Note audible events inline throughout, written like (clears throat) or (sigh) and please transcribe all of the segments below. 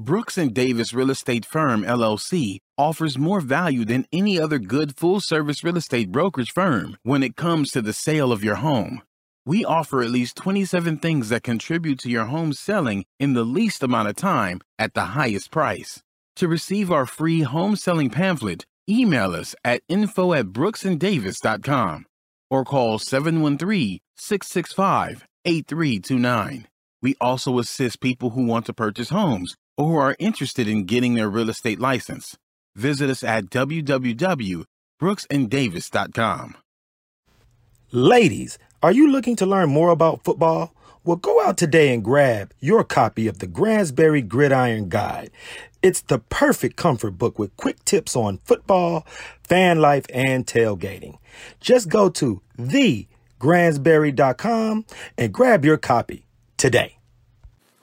Brooks Davis Real Estate Firm LLC offers more value than any other good full-service real estate brokerage firm when it comes to the sale of your home. We offer at least 27 things that contribute to your home selling in the least amount of time at the highest price. To receive our free home selling pamphlet, email us at info at brooksanddavis.com or call 713-665-8329. We also assist people who want to purchase homes or who are interested in getting their real estate license. Visit us at www.brooksanddavis.com. Ladies, are you looking to learn more about football? Well, go out today and grab your copy of the Gransberry Gridiron Guide. It's the perfect comfort book with quick tips on football, fan life, and tailgating. Just go to thegransberry.com and grab your copy today.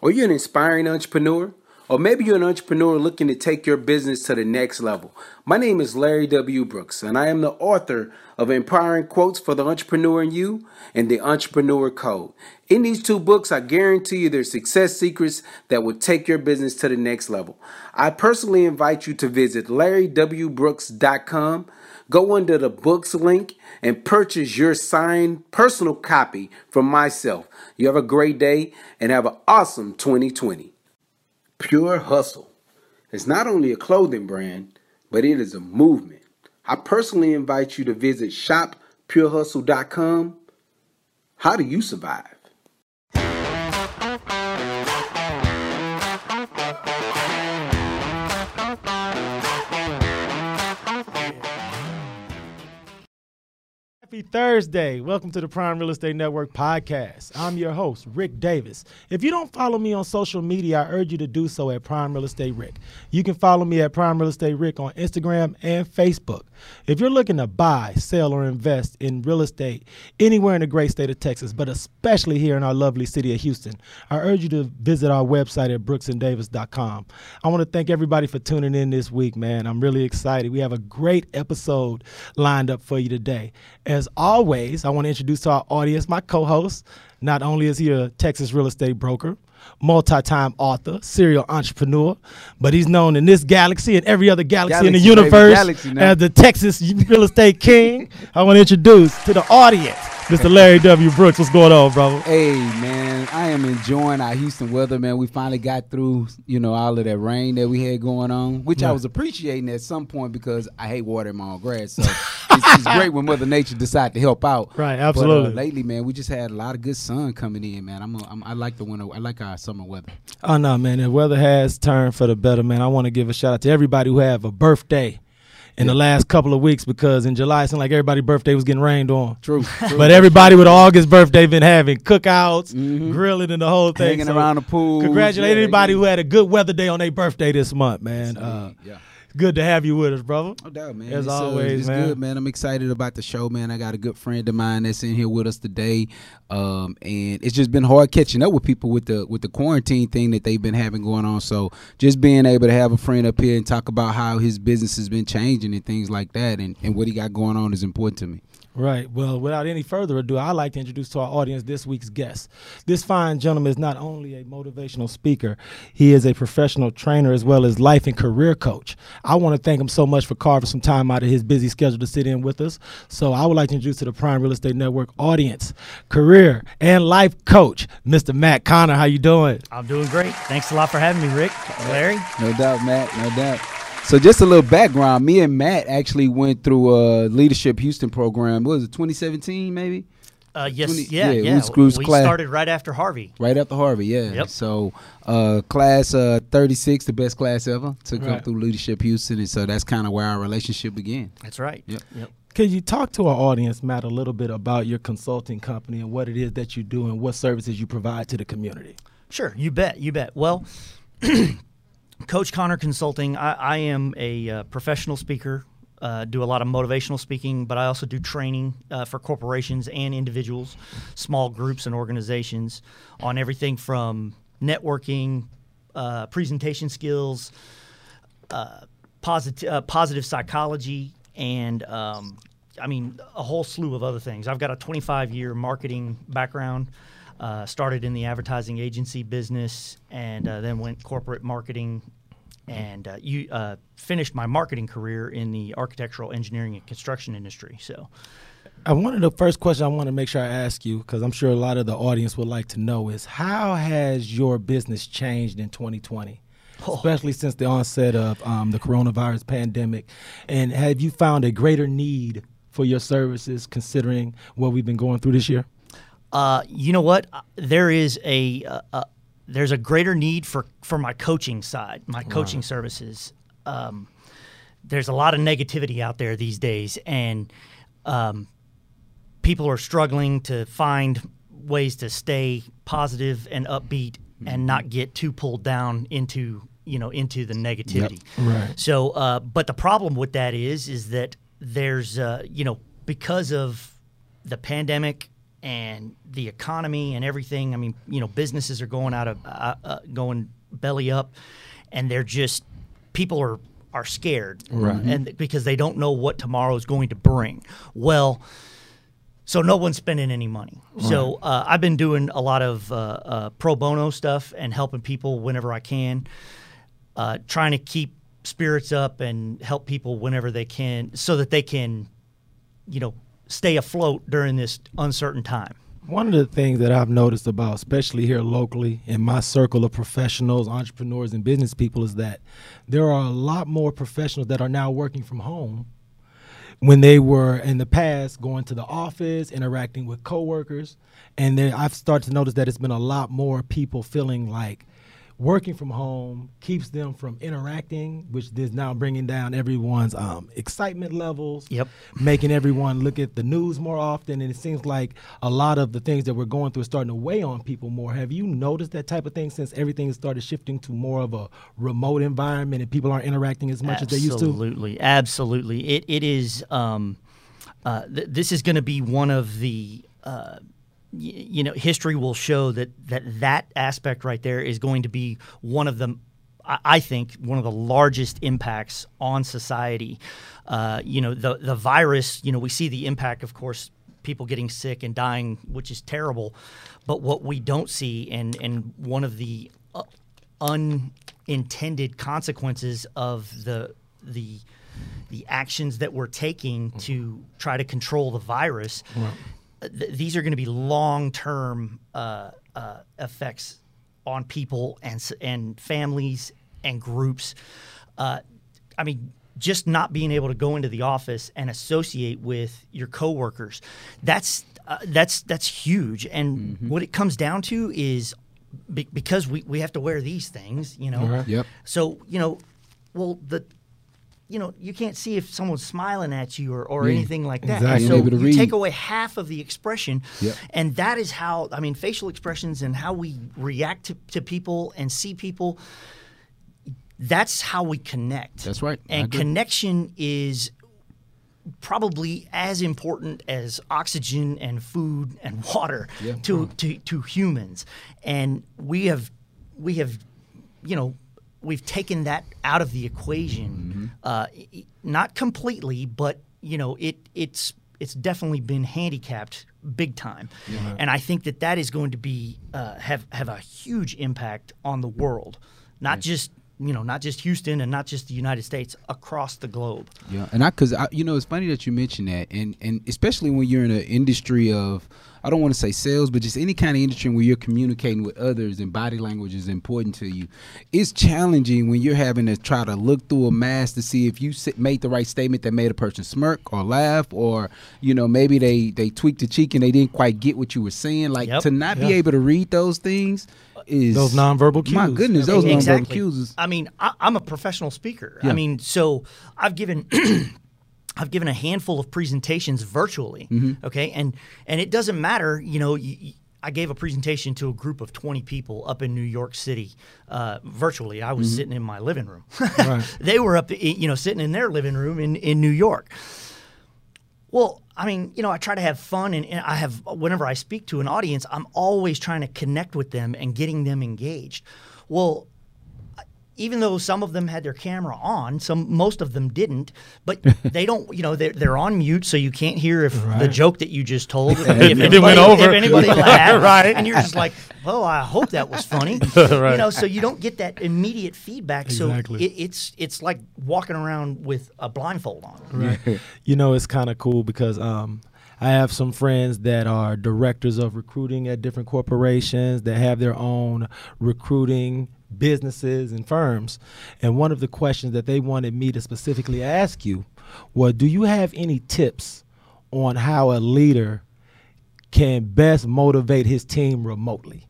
Are you an inspiring entrepreneur? Or maybe you're an entrepreneur looking to take your business to the next level. My name is Larry W. Brooks, and I am the author of Empowering Quotes for the Entrepreneur in You and The Entrepreneur Code. In these two books, I guarantee you there's success secrets that will take your business to the next level. I personally invite you to visit larrywbrooks.com. Go under the books link and purchase your signed personal copy from myself. You have a great day and have an awesome 2020. Pure Hustle is not only a clothing brand, but it is a movement. I personally invite you to visit shoppurehustle.com. How do you survive? Happy Thursday. Welcome to the Prime Real Estate Network podcast. I'm your host, Rick Davis. If you don't follow me on social media, I urge you to do so at Prime Real Estate Rick. You can follow me at Prime Real Estate Rick on Instagram and Facebook. If you're looking to buy, sell, or invest in real estate anywhere in the great state of Texas, but especially here in our lovely city of Houston, I urge you to visit our website at brooksanddavis.com. I want to thank everybody for tuning in this week, man. I'm really excited. We have a great episode lined up for you today. As always, I want to introduce to our audience my co host. Not only is he a Texas real estate broker, multi time author, serial entrepreneur, but he's known in this galaxy and every other galaxy, in the Galaxy, baby, universe as the Texas (laughs) real estate king. I want to introduce to the audience Mr. Larry W. Brooks. What's going on, brother? Hey man, I am enjoying our Houston weather, man. We finally got through, you know, all of that rain that we had going on, which I was appreciating at some point because I hate watering my own grass. So it's, it's great when Mother Nature decides to help out. Right, But, uh, absolutely. lately, man, we just had a lot of good sun coming in, man. I'm, a, I'm I like the winter. I like our summer weather. Oh no, man! The weather has turned for the better, man. I want to give a shout out to everybody who have a birthday in the last couple of weeks because in July it seemed like everybody's birthday was getting rained on. True. (laughs) true. But everybody with August birthday been having cookouts, grilling, and the whole thing. Mm-hmm. Hanging So around the pool. Congratulate Yeah, anybody yeah. who had a good weather day on their birthday this month, man. Uh, yeah. Good to have you with us, brother. No doubt, man. As It's, uh, always, it's man. good, man. I'm excited about the show, man. I got a good friend of mine that's in here with us today, um, and it's just been hard catching up with people with the with the quarantine thing that they've been having going on. So just being able to have a friend up here and talk about how his business has been changing and things like that, and, and what he got going on is important to me. Right. Well, without any further ado, I'd like to introduce to our audience this week's guest. This fine gentleman is not only a motivational speaker, he is a professional trainer as well as life and career coach. I want to thank him so much for carving some time out of his busy schedule to sit in with us. So I would like to introduce to the Prime Real Estate Network audience, career and life coach, Mr. Matt Connor. How you doing? I'm doing great. Thanks a lot for having me, Rick. Larry. No doubt, Matt. No doubt. So just a little background. Me and Matt actually went through a leadership Houston program. What was it 2017 maybe? Uh, yes, 20 yeah, yeah, yeah. we screws we class. started right after Harvey. Right after Harvey, yeah. Yep. So, uh, class uh, 36, the best class ever, took Right. through Leadership Houston, and so that's kind of where our relationship began. That's right. Yep. Yep. Can you talk to our audience, Matt, a little bit about your consulting company and what it is that you do and what services you provide to the community? Sure, you bet, you bet. Well, (clears throat) Coach Connor Consulting, I, I am a uh, professional speaker, uh, do a lot of motivational speaking, but I also do training uh, for corporations and individuals, small groups and organizations on everything from networking, uh, presentation skills, positive uh, positive psychology and um, I mean a whole slew of other things. I've got a 25 year marketing background. Uh, started in the advertising agency business, and uh, then went corporate marketing, and uh, you uh, finished my marketing career in the architectural engineering and construction industry. So, I wanted the first question I want to make sure I ask you because I'm sure a lot of the audience would like to know is how has your business changed in 2020? Especially since the onset of um, the coronavirus pandemic, and have you found a greater need for your services considering what we've been going through this year? Uh, you know what? Uh, There is a uh, uh, there's a greater need for for my coaching side, my coaching services. Um, there's a lot of negativity out there these days, and um, people are struggling to find ways to stay positive and upbeat and not get too pulled down into you know into the negativity. Right. So, uh, but the problem with that is is that there's uh, you know because of the pandemic and the economy and everything. I mean, you know, businesses are going out of uh, uh, going belly up, and they're just people are are scared, Right. And because they don't know what tomorrow is going to bring. Well. So no one's spending any money. So uh, I've been doing a lot of uh, uh, pro bono stuff and helping people whenever I can, uh, trying to keep spirits up and help people whenever they can, so that they can, you know, stay afloat during this uncertain time. One of the things that I've noticed about, especially here locally in my circle of professionals, entrepreneurs, and business people, is that there are a lot more professionals that are now working from home when they were in the past going to the office, interacting with coworkers. And then I've started to notice that it's been a lot more people feeling like working from home keeps them from interacting, which is now bringing down everyone's um, excitement levels Yep. making everyone look at the news more often. And it seems like a lot of the things that we're going through is starting to weigh on people more. Have you noticed that type of thing since everything started shifting to more of a remote environment and people aren't interacting as much as they used to? Absolutely, absolutely. It it is. Um, uh, th- this is going to be one of the. Uh, you know, history will show that, that that aspect right there is going to be one of the, I think, one of the largest impacts on society. Uh, you know, the the virus. You know, we see the impact, of course, people getting sick and dying, which is terrible. But what we don't see, and and one of the uh, unintended consequences of the the the actions that we're taking to try to control the virus. Th- these are going to be long term uh, uh, effects on people and and families and groups. Uh, I mean, just not being able to go into the office and associate with your coworkers, that's uh, that's that's huge. And what it comes down to is be- because we, we have to wear these things, you know. Yep. So you know, well the. You know, you can't see if someone's smiling at you or, or anything like that. Exactly. So you read. take away half of the expression, Yep. and that is how I mean facial expressions and how we react to, to people and see people. That's how we connect. That's right. And connection is probably as important as oxygen and food and water Yeah. to, to to humans. And we have we have you know we've taken that out of the equation, Mm-hmm. uh, not completely, but you know it it's it's definitely been handicapped big time, and I think that that is going to be uh, have have a huge impact on the world, not just you know not just Houston and not just the United States across the globe. Yeah, and I because I, you know, it's funny that you mentioned that, and and especially when you're in an industry of, I don't want to say sales, but just any kind of industry where you're communicating with others and body language is important to you. It's challenging when you're having to try to look through a mask to see if you made the right statement that made a person smirk or laugh, or you know maybe they they tweaked the cheek and they didn't quite get what you were saying. Like Yep. to not be able to read those things is Those nonverbal cues. My goodness, those nonverbal exactly. cues. Is, I mean, I, I'm a professional speaker. Yeah. I mean, so I've given. I've given a handful of presentations virtually, Mm-hmm. okay, and and it doesn't matter, you know. y I gave a presentation to a group of 20 people up in New York City, uh, virtually. I Mm-hmm. was sitting in my living room. Right. (laughs) they were up, you know, sitting in their living room in in New York. Well, I mean, you know, I try to have fun, and, and I have whenever I speak to an audience, I'm always trying to connect with them and getting them engaged. Well, even though some of them had their camera on, some most of them didn't, but (laughs) they don't, you know, they're, they're on mute, so you can't hear if the joke that you just told, (laughs) if, anybody, went over. if anybody (laughs) laughed, Right. and you're just like, well, I hope that was funny, you know, so you don't get that immediate feedback. Exactly. So it, it's it's like walking around with a blindfold on. Right. you know, it's kind of cool because um, I have some friends that are directors of recruiting at different corporations that have their own recruiting businesses and firms. And one of the questions that they wanted me to specifically ask you was Do you have any tips on how a leader can best motivate his team remotely?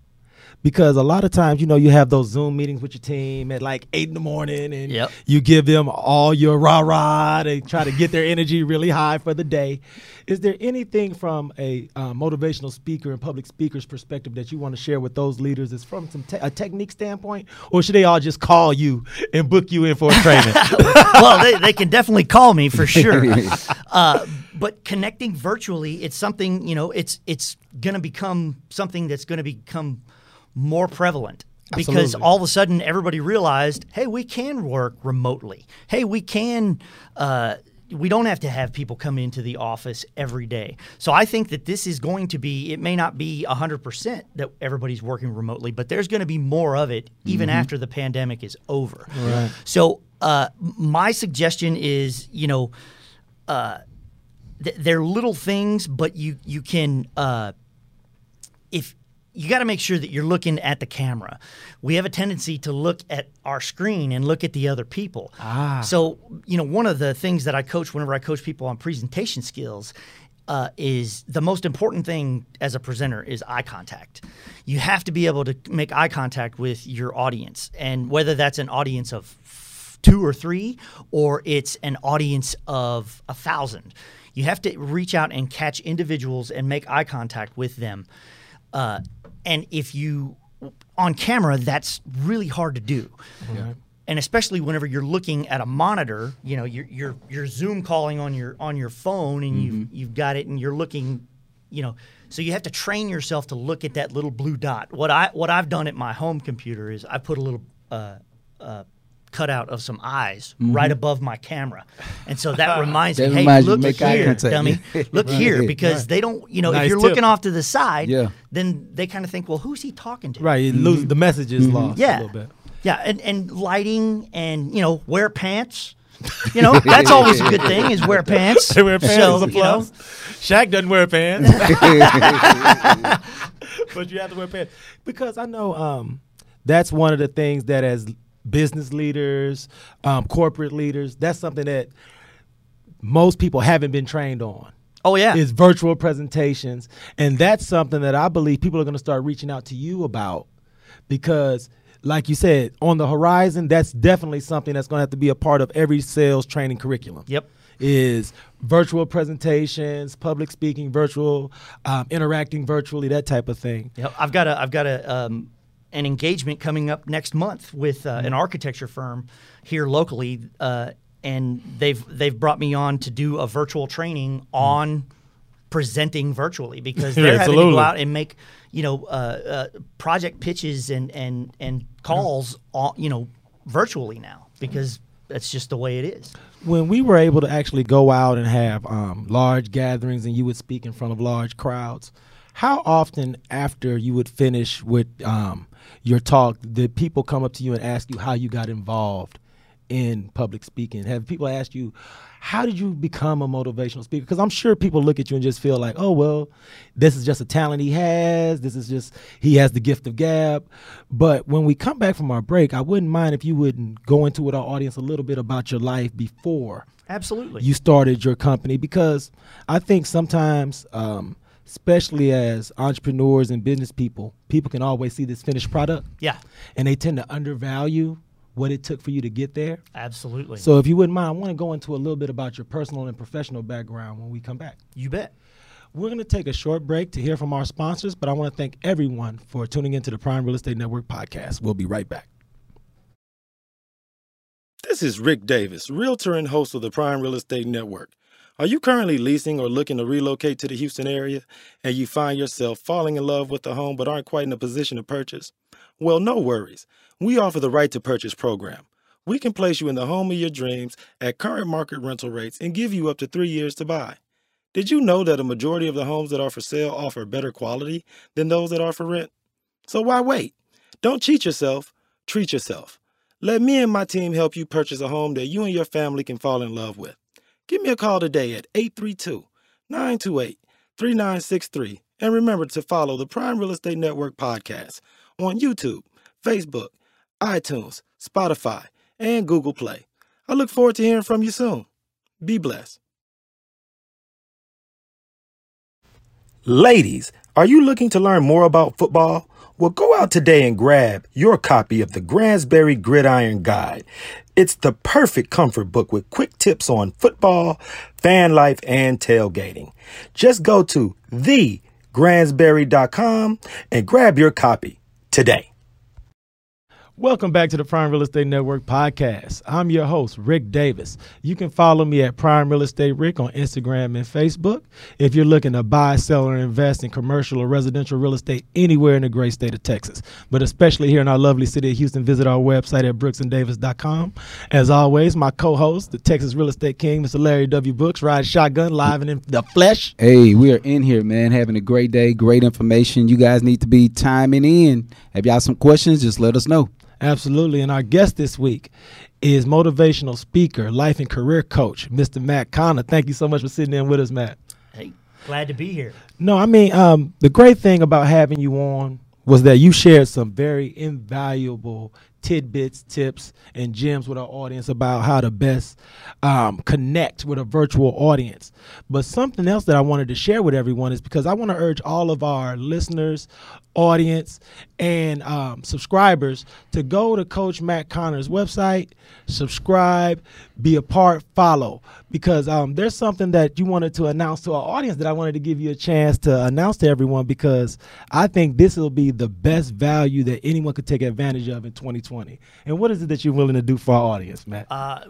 Because a lot of times, you know, you have those Zoom meetings with your team at like eight in the morning, and Yep. you give them all your rah rah. They try to get their energy really high for the day. Is there anything from a uh, motivational speaker and public speaker's perspective that you want to share with those leaders? Is from some te- a technique standpoint, or should they all just call you and book you in for a training? (laughs) well, they, they can definitely call me for sure. (laughs) Uh, but connecting virtually, it's something you know. It's it's going to become something that's going to become more prevalent because Absolutely. all of a sudden everybody realized, hey, we can work remotely. Hey, we can. Uh, we don't have to have people come into the office every day. So I think that this is going to be, it may not be 100% that everybody's working remotely, but there's going to be more of it even after the pandemic is over. Right. So uh, my suggestion is, you know, uh, th- they're little things, but you you can uh, if you got to make sure that you're looking at the camera. We have a tendency to look at our screen and look at the other people. Ah. So, you know, one of the things that I coach whenever I coach people on presentation skills uh, is the most important thing as a presenter is eye contact. You have to be able to make eye contact with your audience, and whether that's an audience of two or three, or it's an audience of a thousand, you have to reach out and catch individuals and make eye contact with them. Uh, and if you on camera, that's really hard to do. And especially whenever you're looking at a monitor, you know, you're you're, you're Zoom calling on your on your phone, and you've you've got it, and you're looking, you know, so you have to train yourself to look at that little blue dot. What I what I've done at my home computer is I put a little uh, uh, cutout of some eyes mm-hmm. right above my camera, and so that (laughs) reminds That me, hey, reminds you to look make here, contact. dummy, (laughs) look here, because Right. they don't, you know, Nice if you're tip. looking off to the side, Yeah. then they kind of think, well, who's he talking to? right, you lose mm-hmm. the message is mm-hmm. lost a Yeah. little bit. Yeah, and, and lighting and you know wear pants. You know that's always a good thing is wear (laughs) pants. They wear pants So, you know. Shaq doesn't wear pants. but you have to wear pants. Because I know um, that's one of the things that as business leaders, um, corporate leaders, that's something that most people haven't been trained on. oh yeah, Is virtual presentations. And that's something that I believe people are going to start reaching out to you about because like you said, on the horizon, that's definitely something that's going to have to be a part of every sales training curriculum Yep. is virtual presentations, public speaking, virtual, um, interacting virtually, that type of thing. Yep. I've got a I've got a um, an engagement coming up next month with uh, an architecture firm here locally, uh, and they've they've brought me on to do a virtual training on presenting virtually because (laughs) they're having to go out and make you know uh, uh, project pitches and and and calls all, you know virtually now because that's just the way it is. When we were able to actually go out and have um, large gatherings and you would speak in front of large crowds, how often after you would finish with um, your talk did people come up to you and ask you how you got involved in public speaking? Have people asked you, how did you become a motivational speaker? Because I'm sure people look at you and just feel like, oh, well, this is just a talent he has. This is just, he has the gift of gab. But when we come back from our break, I wouldn't mind if you wouldn't go into with our audience a little bit about your life before Absolutely. you started your company because I think sometimes, um, especially as entrepreneurs and business people, people can always see this finished product yeah. and they tend to undervalue what it took for you to get there. Absolutely. So, if you wouldn't mind, I want to go into a little bit about your personal and professional background when we come back. you bet. We're going to take a short break to hear from our sponsors, but I want to thank everyone for tuning into the Prime Real Estate Network podcast. We'll be right back. This is Rick Davis, realtor and host of the Prime Real Estate Network. Are you currently leasing or looking to relocate to the Houston area and you find yourself falling in love with a home but aren't quite in a position to purchase? Well, no worries. We offer the right to purchase program. We can place you in the home of your dreams at current market rental rates and give you up to three years to buy. Did you know that a majority of the homes that are for sale offer better quality than those that are for rent? So why wait? Don't cheat yourself, treat yourself. Let me and my team help you purchase a home that you and your family can fall in love with. Give me a call today at 832 928 3963 and remember to follow the Prime Real Estate Network podcast on YouTube, Facebook, iTunes, Spotify, and Google Play. I look forward to hearing from you soon. Be blessed. Ladies, are you looking to learn more about football? Well, go out today and grab your copy of the Gransberry Gridiron Guide. It's the perfect comfort book with quick tips on football, fan life, and tailgating. Just go to thegransberry.com and grab your copy today. Welcome back to the Prime Real Estate Network podcast. I'm your host, Rick Davis. You can follow me at Prime Real Estate Rick on Instagram and Facebook. If you're looking to buy, sell, or invest in commercial or residential real estate anywhere in the great state of Texas, but especially here in our lovely city of Houston, visit our website at brooksanddavis.com. As always, my co-host, the Texas Real Estate King, Mr. Larry W. Brooks, ride shotgun live and in the flesh. Hey, we are in here, man, having a great day, great information. You guys need to be timing in. Have y'all some questions? Just let us know. Absolutely. And our guest this week is motivational speaker, life and career coach, Mr. Matt Connor. Thank you so much for sitting in with us, Matt. Hey, glad to be here. No, I mean, um, the great thing about having you on was that you shared some very invaluable tidbits, tips, and gems with our audience about how to best um, connect with a virtual audience. But something else that I wanted to share with everyone is because I want to urge all of our listeners, audience, and um, subscribers to go to Coach Matt Connor's website, subscribe, be a part, follow. Because um, there's something that you wanted to announce to our audience that I wanted to give you a chance to announce to everyone because I think this will be the best value that anyone could take advantage of in 2020. And what is it that you're willing to do for our audience, Matt? Uh,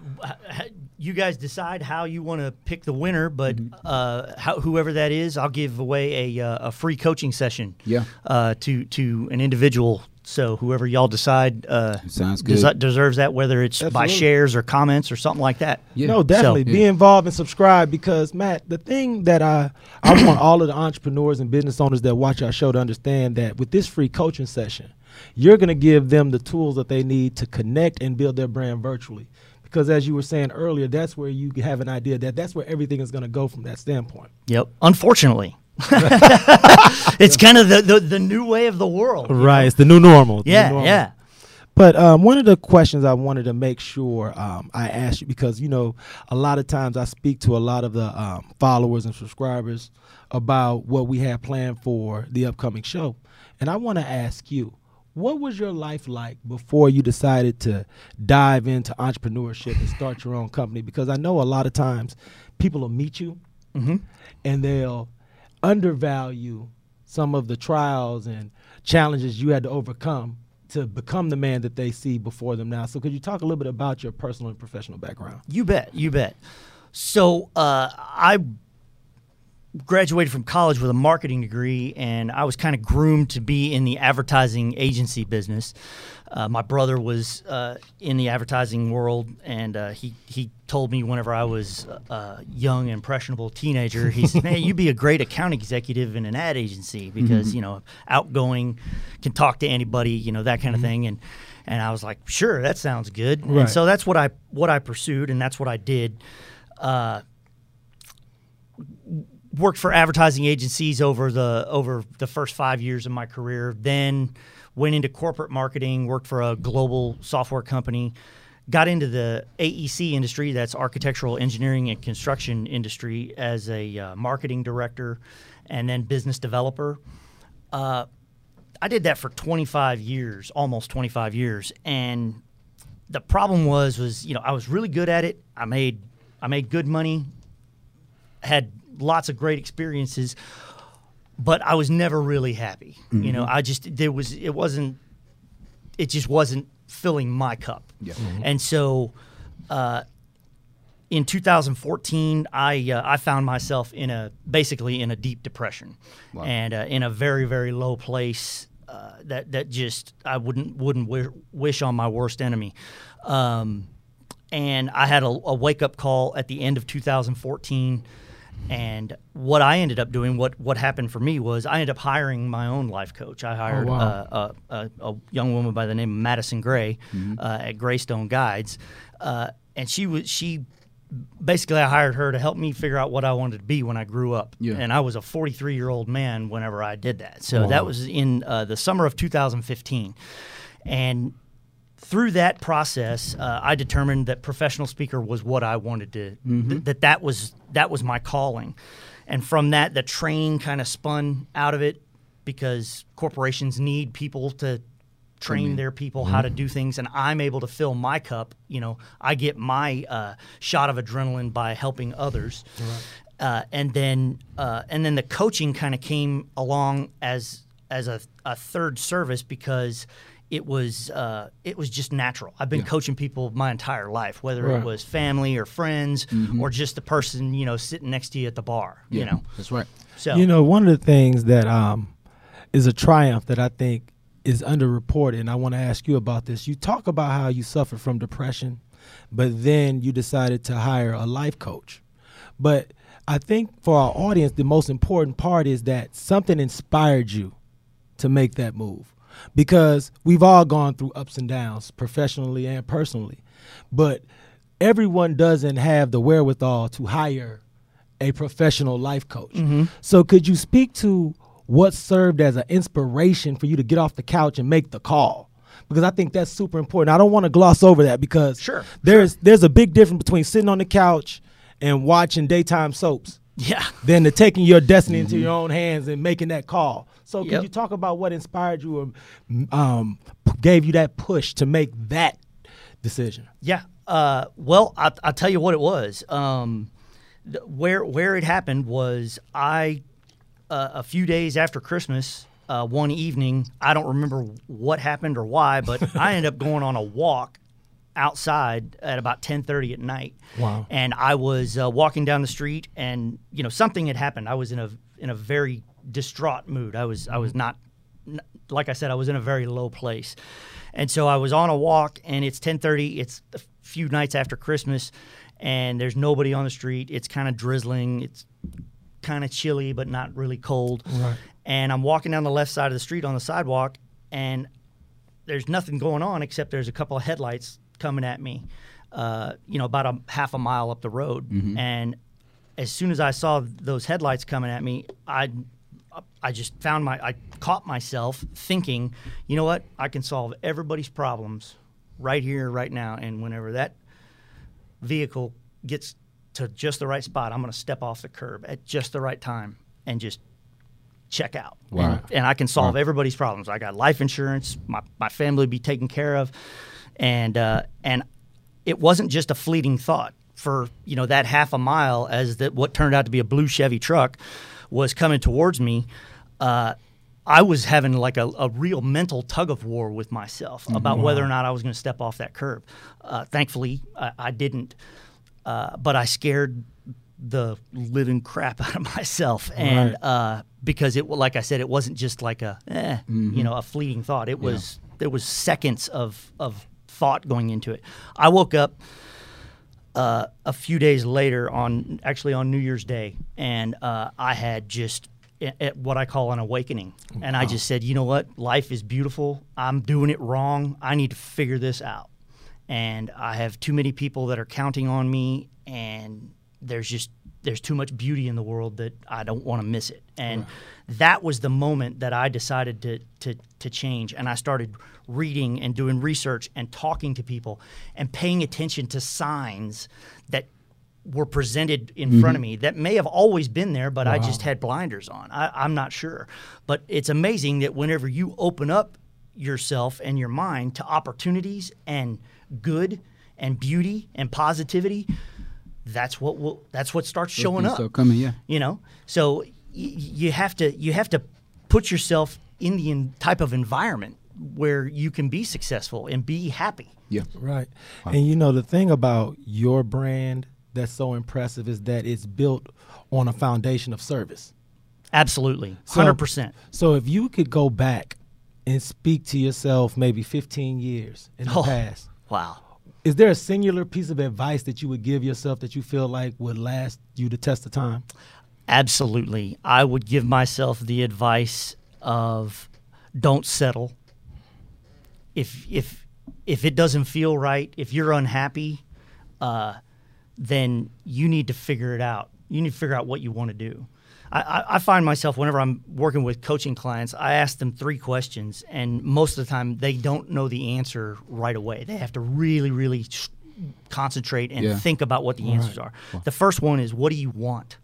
you guys decide how you want to pick the winner, but uh, how, whoever that is, I'll give away a, uh, a free coaching session. Yeah. To to an individual. So whoever y'all decide uh, Sounds good. desi- deserves that, whether it's by shares or comments or something like that. Yeah. No, definitely So- be involved and subscribe because Matt, the thing that I I want all of the entrepreneurs and business owners that watch our show to understand that with this free coaching session, you're going to give them the tools that they need to connect and build their brand virtually. Because as you were saying earlier, that's where you have an idea that that's where everything is going to go from that standpoint. Yep. Unfortunately, (laughs) it's kind of the, the the new way of the world. Right, know? it's the new normal. the new Yeah. normal. Yeah. But um, one of the questions I wanted to make sure um, I asked you because you know a lot of times I speak to a lot of the um, followers and subscribers about what we have planned for the upcoming show, and I want to ask you, what was your life like before you decided to dive into entrepreneurship and start your own company? Because I know a lot of times people will meet you and they'll undervalue some of the trials and challenges you had to overcome to become the man that they see before them now. So could you talk a little bit about your personal and professional background? You bet. You bet. So uh, I graduated from college with a marketing degree, and I was kind of groomed to be in the advertising agency business. Uh, my brother was uh, in the advertising world, and uh, he he told me whenever I was a young, impressionable teenager, he said, "Man, you'd be a great account executive in an ad agency because you know, outgoing, can talk to anybody, you know, that kind of thing." And and I was like, "Sure, that sounds good." Right. And so that's what I what I pursued, and that's what I did. Worked for advertising agencies over the over the first five years of my career. Then went into corporate marketing. Worked for a global software company. Got into the AEC industry, that's architectural engineering and construction industry, as a uh, marketing director, and then business developer. Uh, I did that for 25 years, almost 25 years, and the problem was was you know I was really good at it. I made I made good money, had lots of great experiences, but I was never really happy. You know, I just there was it wasn't it just wasn't filling my cup. And so uh, in 2014, I uh, I found myself in a basically in a deep depression, and uh, in a very very low place uh, that that just I wouldn't wouldn't wi- wish on my worst enemy. Um, and I had a, a wake up call at the end of 2014. And what I ended up doing, what what happened for me was I ended up hiring my own life coach. I hired wow. uh, a, a, a young woman by the name of Madison Gray uh, at Greystone Guides, uh, and she was she basically I hired her to help me figure out what I wanted to be when I grew up. Yeah. And I was a 43 year old man whenever I did that. So that was in uh, the summer of 2015, and through that process, uh, I determined that professional speaker was what I wanted to. th- that that was that was my calling, and from that, the train kind of spun out of it because corporations need people to train their people how to do things, and I'm able to fill my cup. You know, I get my uh, shot of adrenaline by helping others. Uh, and then uh, and then the coaching kind of came along as as a, a third service because it was uh, it was just natural. I've been coaching people my entire life, whether Right. it was family or friends or just the person you know sitting next to you at the bar. You know, That's right. so You know, one of the things that um, is a triumph that I think is underreported, and I want to ask you about this. You talk about how you suffered from depression, but then you decided to hire a life coach. But I think for our audience, the most important part is that something inspired you to make that move. Because we've all gone through ups and downs, professionally and personally. But everyone doesn't have the wherewithal to hire a professional life coach. Mm-hmm. So could you speak to what served as an inspiration for you to get off the couch and make the call? Because I think that's super important. I don't want to gloss over that because Sure, there's there's a big difference between sitting on the couch and watching daytime soaps yeah. than to taking your destiny into your own hands and making that call. So Yep. you talk about what inspired you or um, gave you that push to make that decision? Yeah. Uh, well, I, I'll tell you what it was. Um, th- where where it happened was I uh, a few days after Christmas, uh, one evening. I don't remember what happened or why, but I ended up going on a walk outside at about 10:30 at night. Wow. And I was uh, walking down the street, and you know something had happened. I was in a in a very distraught mood. I was I was not like I said, I was in a very low place. And so I was on a walk and it's 10:30, it's a few nights after Christmas and there's nobody on the street. It's kind of drizzling. It's kind of chilly but not really cold. Right. And I'm walking down the left side of the street on the sidewalk and there's nothing going on except there's a couple of headlights coming at me. Uh, you know, about a half a mile up the road. And as soon as I saw those headlights coming at me, I I just found my I caught myself thinking, you know what? I can solve everybody's problems right here, right now. And whenever that vehicle gets to just the right spot, I'm going to step off the curb at just the right time and just check out. Wow. And, and I can solve everybody's problems. I got life insurance. My my family will be taken care of, and uh, and it wasn't just a fleeting thought. For you know that half a mile, as that what turned out to be a blue Chevy truck was coming towards me. Uh, I was having like a, a real mental tug of war with myself about whether or not I was going to step off that curb. Uh, thankfully, I, I didn't, uh, but I scared the living crap (laughs) out of myself, and Right. uh, because it, like I said, it wasn't just like a, eh, you know, a fleeting thought. It was there was seconds of of thought going into it. I woke up uh, a few days later on actually on New Year's Day, and uh, I had just a- a- what I call an awakening, and I just said, you know what, life is beautiful. I'm doing it wrong. I need to figure this out, and I have too many people that are counting on me, and there's just there's too much beauty in the world that I don't want to miss it, and that was the moment that I decided to to to change, and I started reading and doing research and talking to people and paying attention to signs that were presented in front of me that may have always been there, but I just had blinders on. I, I'm not sure. But it's amazing that whenever you open up yourself and your mind to opportunities and good and beauty and positivity, that's what will that's what starts showing up So coming, yeah. you know so you have to you have to put yourself in the in type of environment where you can be successful and be happy Yeah. Right. And you know the thing about your brand that's so impressive is that it's built on a foundation of service. Absolutely, hundred percent. So if you could go back and speak to yourself maybe 15 years in the Oh. past, Wow. is there a singular piece of advice that you would give yourself that you feel like would last you the test of time? Absolutely. I would give myself the advice of don't settle. If if if it doesn't feel right, if you're unhappy, uh, then you need to figure it out. You need to figure out what you want to do. I, I, find myself whenever I'm working with coaching clients, I ask them three questions, and most of the time they don't know the answer right away. They have to really, really sh- concentrate and Yeah. think about what the answers are. The first one is, what do you want?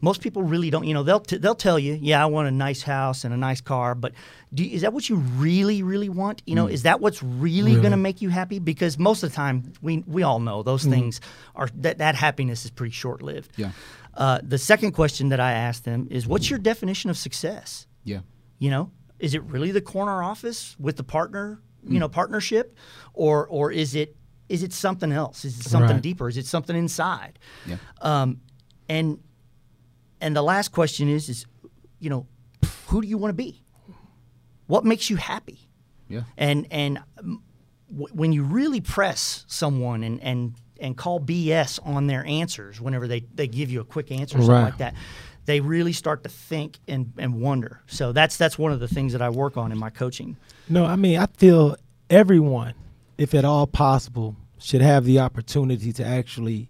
Most people really don't. You know, they'll t- they'll tell you, yeah, I want a nice house and a nice car, but do, is that what you really, really want? You know, is that what's really, going to make you happy? Because most of the time, we we all know those things are that that happiness is pretty short lived. Yeah. Uh, the second question that I asked them is, what's your definition of success? Yeah. You know, is it really the corner office with the partner, Mm. you know, partnership, or or is it is it something else? Is it something Right. deeper? Is it something inside? Yeah. Um, and and the last question is is, you know, who do you want to be? What makes you happy? Yeah. And and um, w- when you really press someone and and and call BS on their answers whenever they, they give you a quick answer or something Right. like that, they really start to think and, and wonder. So that's that's one of the things that I work on in my coaching. No, I mean, I feel everyone, if at all possible, should have the opportunity to actually,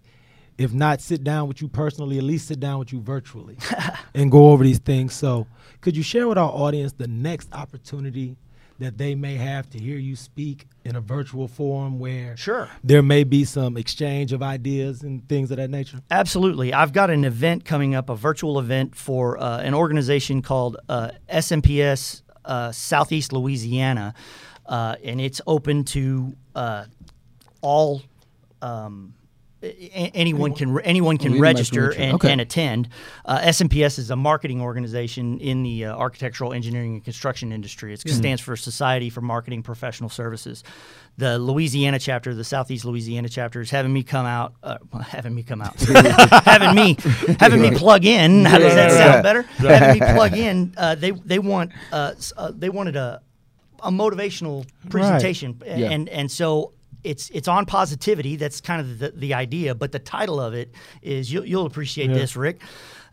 if not sit down with you personally, at least sit down with you virtually (laughs) and go over these things. So, could you share with our audience the next opportunity that they may have to hear you speak in a virtual forum where Sure. there may be some exchange of ideas and things of that nature? Absolutely. I've got an event coming up, a virtual event for uh, an organization called uh, SMPS uh, Southeast Louisiana, uh, and it's open to uh, all. Um, anyone can anyone can can register and, Okay. and attend. Uh, SMPS is a marketing organization in the uh, architectural, engineering, and construction industry. It stands for Society for Marketing Professional Services. The Louisiana chapter, the Southeast Louisiana chapter, is having me come out, uh, having me come out, (laughs) having me, (laughs) having me plug in. How does that sound better? having me plug in. Uh, they they want uh, uh, they wanted a a motivational presentation, Yeah. and and so it's it's on positivity. That's kind of the, the idea. But the title of it is you'll, you'll appreciate this, Rick.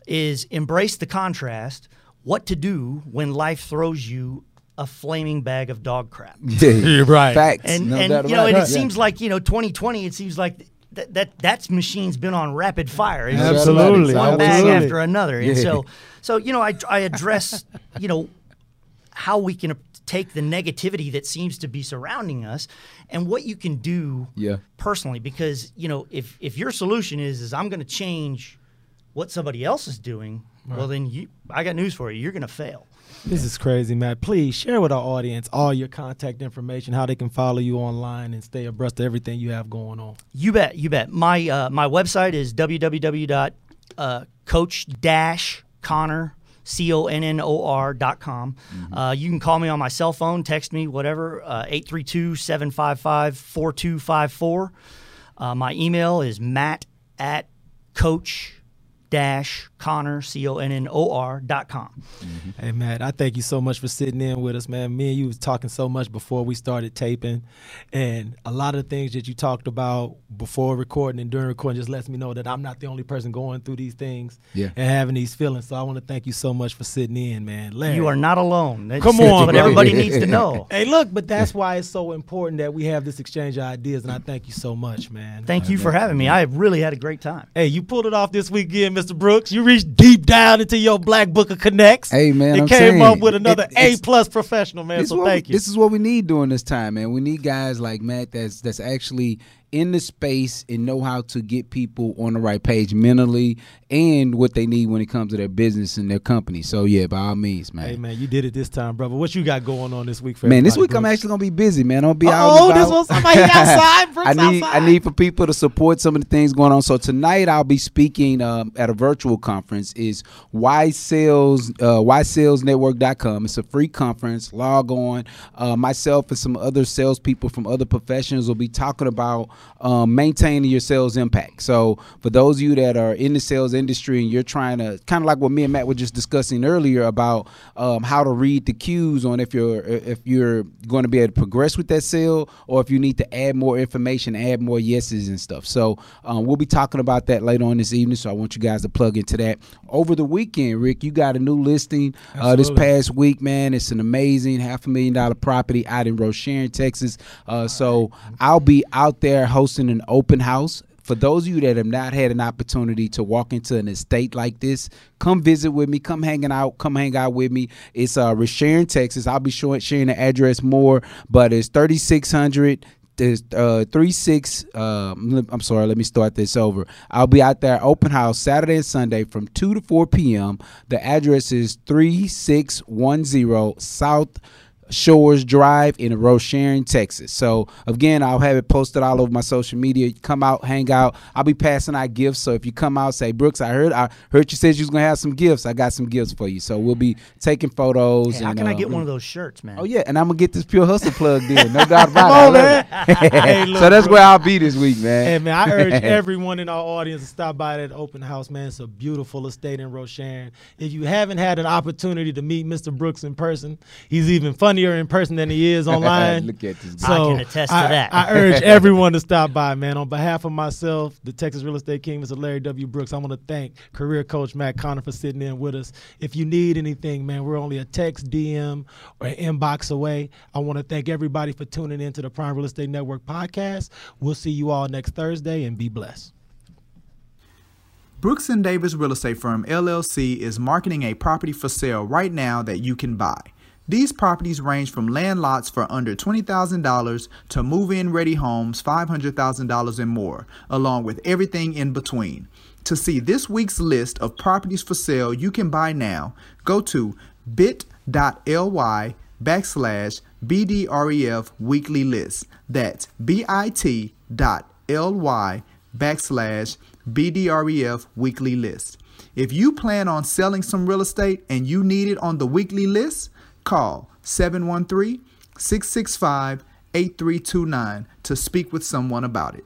Is embrace the contrast. What to do when life throws you a flaming bag of dog crap. (laughs) Yeah. right. Facts. And no and you know, and it. it seems like you know, 2020. It seems like. That, that that machine's been on rapid fire. It's Absolutely. one bag after another. And Yeah. so, so you know, I I address you know how we can take the negativity that seems to be surrounding us and what you can do Yeah. personally because you know if if your solution is is I'm going to change what somebody else is doing well then you I got news for you you're going to fail This is crazy, Matt. Please share with our audience all your contact information, how they can follow you online and stay abreast of everything you have going on. You bet, you bet. My uh, my website is www.coach-connor c o n n o r dot com. Uh, you can call me on my cell phone, text me, whatever. Uh, 832-755-4254. Uh, my email is matt at coach dash connor c o n n o r dot com. Mm-hmm. Hey, Matt, I thank you so much for sitting in with us, man. Me and you was talking so much before we started taping, and a lot of the things that you talked about before recording and during recording just lets me know that I'm not the only person going through these things Yeah. and having these feelings. So I want to thank you so much for sitting in, man. Larry. You are not alone. That's Come on, what everybody (laughs) needs to know. (laughs) Hey, look, but that's why it's so important that we have this exchange of ideas, and I thank you so much, man. Thank you for having me. I have really had a great time. Hey, you pulled it off this weekend, Mr. Brooks. You reached deep down into your black book of connects. Hey, man, I'm came saying, up with another it- A plus professional, man. This is So what thank we, you. This is what we need during this time, man. We need guys like Matt that's that's actually in the space and know how to get people on the right page mentally and what they need when it comes to their business and their company. So yeah, by all means, man. Hey man, you did it this time, brother. What you got going on this week for Man, this week I'm actually gonna be busy, man. Gonna be out. Uh-oh, this was somebody outside, (laughs) (laughs) Brooks I need outside. I need for people to support some of the things going on. So tonight I'll be speaking um, at a virtual conference. Is why sales uh, whysalesnetwork.com. It's a free conference. Log on. Uh, myself and some other salespeople from other professions will be talking about um, maintaining your sales impact. So for those of you that are in the sales industry and you're trying to kind of like what me and Matt were just discussing earlier about um, how to read the cues on if you're if you're going to be able to progress with that sale or if you need to add more information, add more yeses and stuff. So um, we'll be talking about that later on this evening. So I want you guys to plug into that. Over the weekend, Rick, you got a new listing uh, this past week, man. It's an amazing half a million dollar property out in Rochelle, Texas. Uh, so I'll be out there hosting an open house for those of you that have not had an opportunity to walk into an estate like this, come visit with me. Come hanging out. Come hang out with me. It's uh, Sharon, Texas. I'll be showing, sharing the address more, but it's 3600 there's uh three six um I'm sorry, let me start this over. I'll be out there open house Saturday and Sunday from two to four PM. The address is three six one zero South Shores Drive in Rosharon, Texas. So again, I'll have it posted all over my social media. Come out, hang out. I'll be passing out gifts. So if you come out, say Brooks, I heard I heard you said you was gonna have some gifts. I got some gifts for you. So we'll be taking photos. Hey, how and, can uh, I get one of those shirts, man? Oh yeah, and I'm gonna get this pure hustle plug in. No doubt (laughs) about it. I man. it. (laughs) (laughs) Hey, look, so that's bro. where I'll be this week, man. Hey man, I urge everyone in our audience to stop by that open house, man. It's a beautiful estate in Rosharon. If you haven't had an opportunity to meet Mr. Brooks in person, he's even funnier in person than he is (laughs) online. Look at this. I can attest to I- that. I urge everyone to stop by, man. On behalf of myself, the Texas Real Estate King, Mr. Larry W. Brooks, I want to thank career coach Matt Connor for sitting in with us. If you need anything, man, we're only a text, DM, or inbox away. I want to thank everybody for tuning in to the Prime Real Estate Network podcast. We'll see you all next Thursday and be blessed. Brooks and Davis Real Estate Firm LLC is marketing a property for sale right now that you can buy. These properties range from land lots for under $20,000 to move in ready homes $500,000 and more, along with everything in between. To see this week's list of properties for sale you can buy now, go to bit.ly backslash BDREF weekly list. That's bit.ly backslash BDREF weekly list. If you plan on selling some real estate and you need it on the weekly list, call 713 665 8329 to speak with someone about it.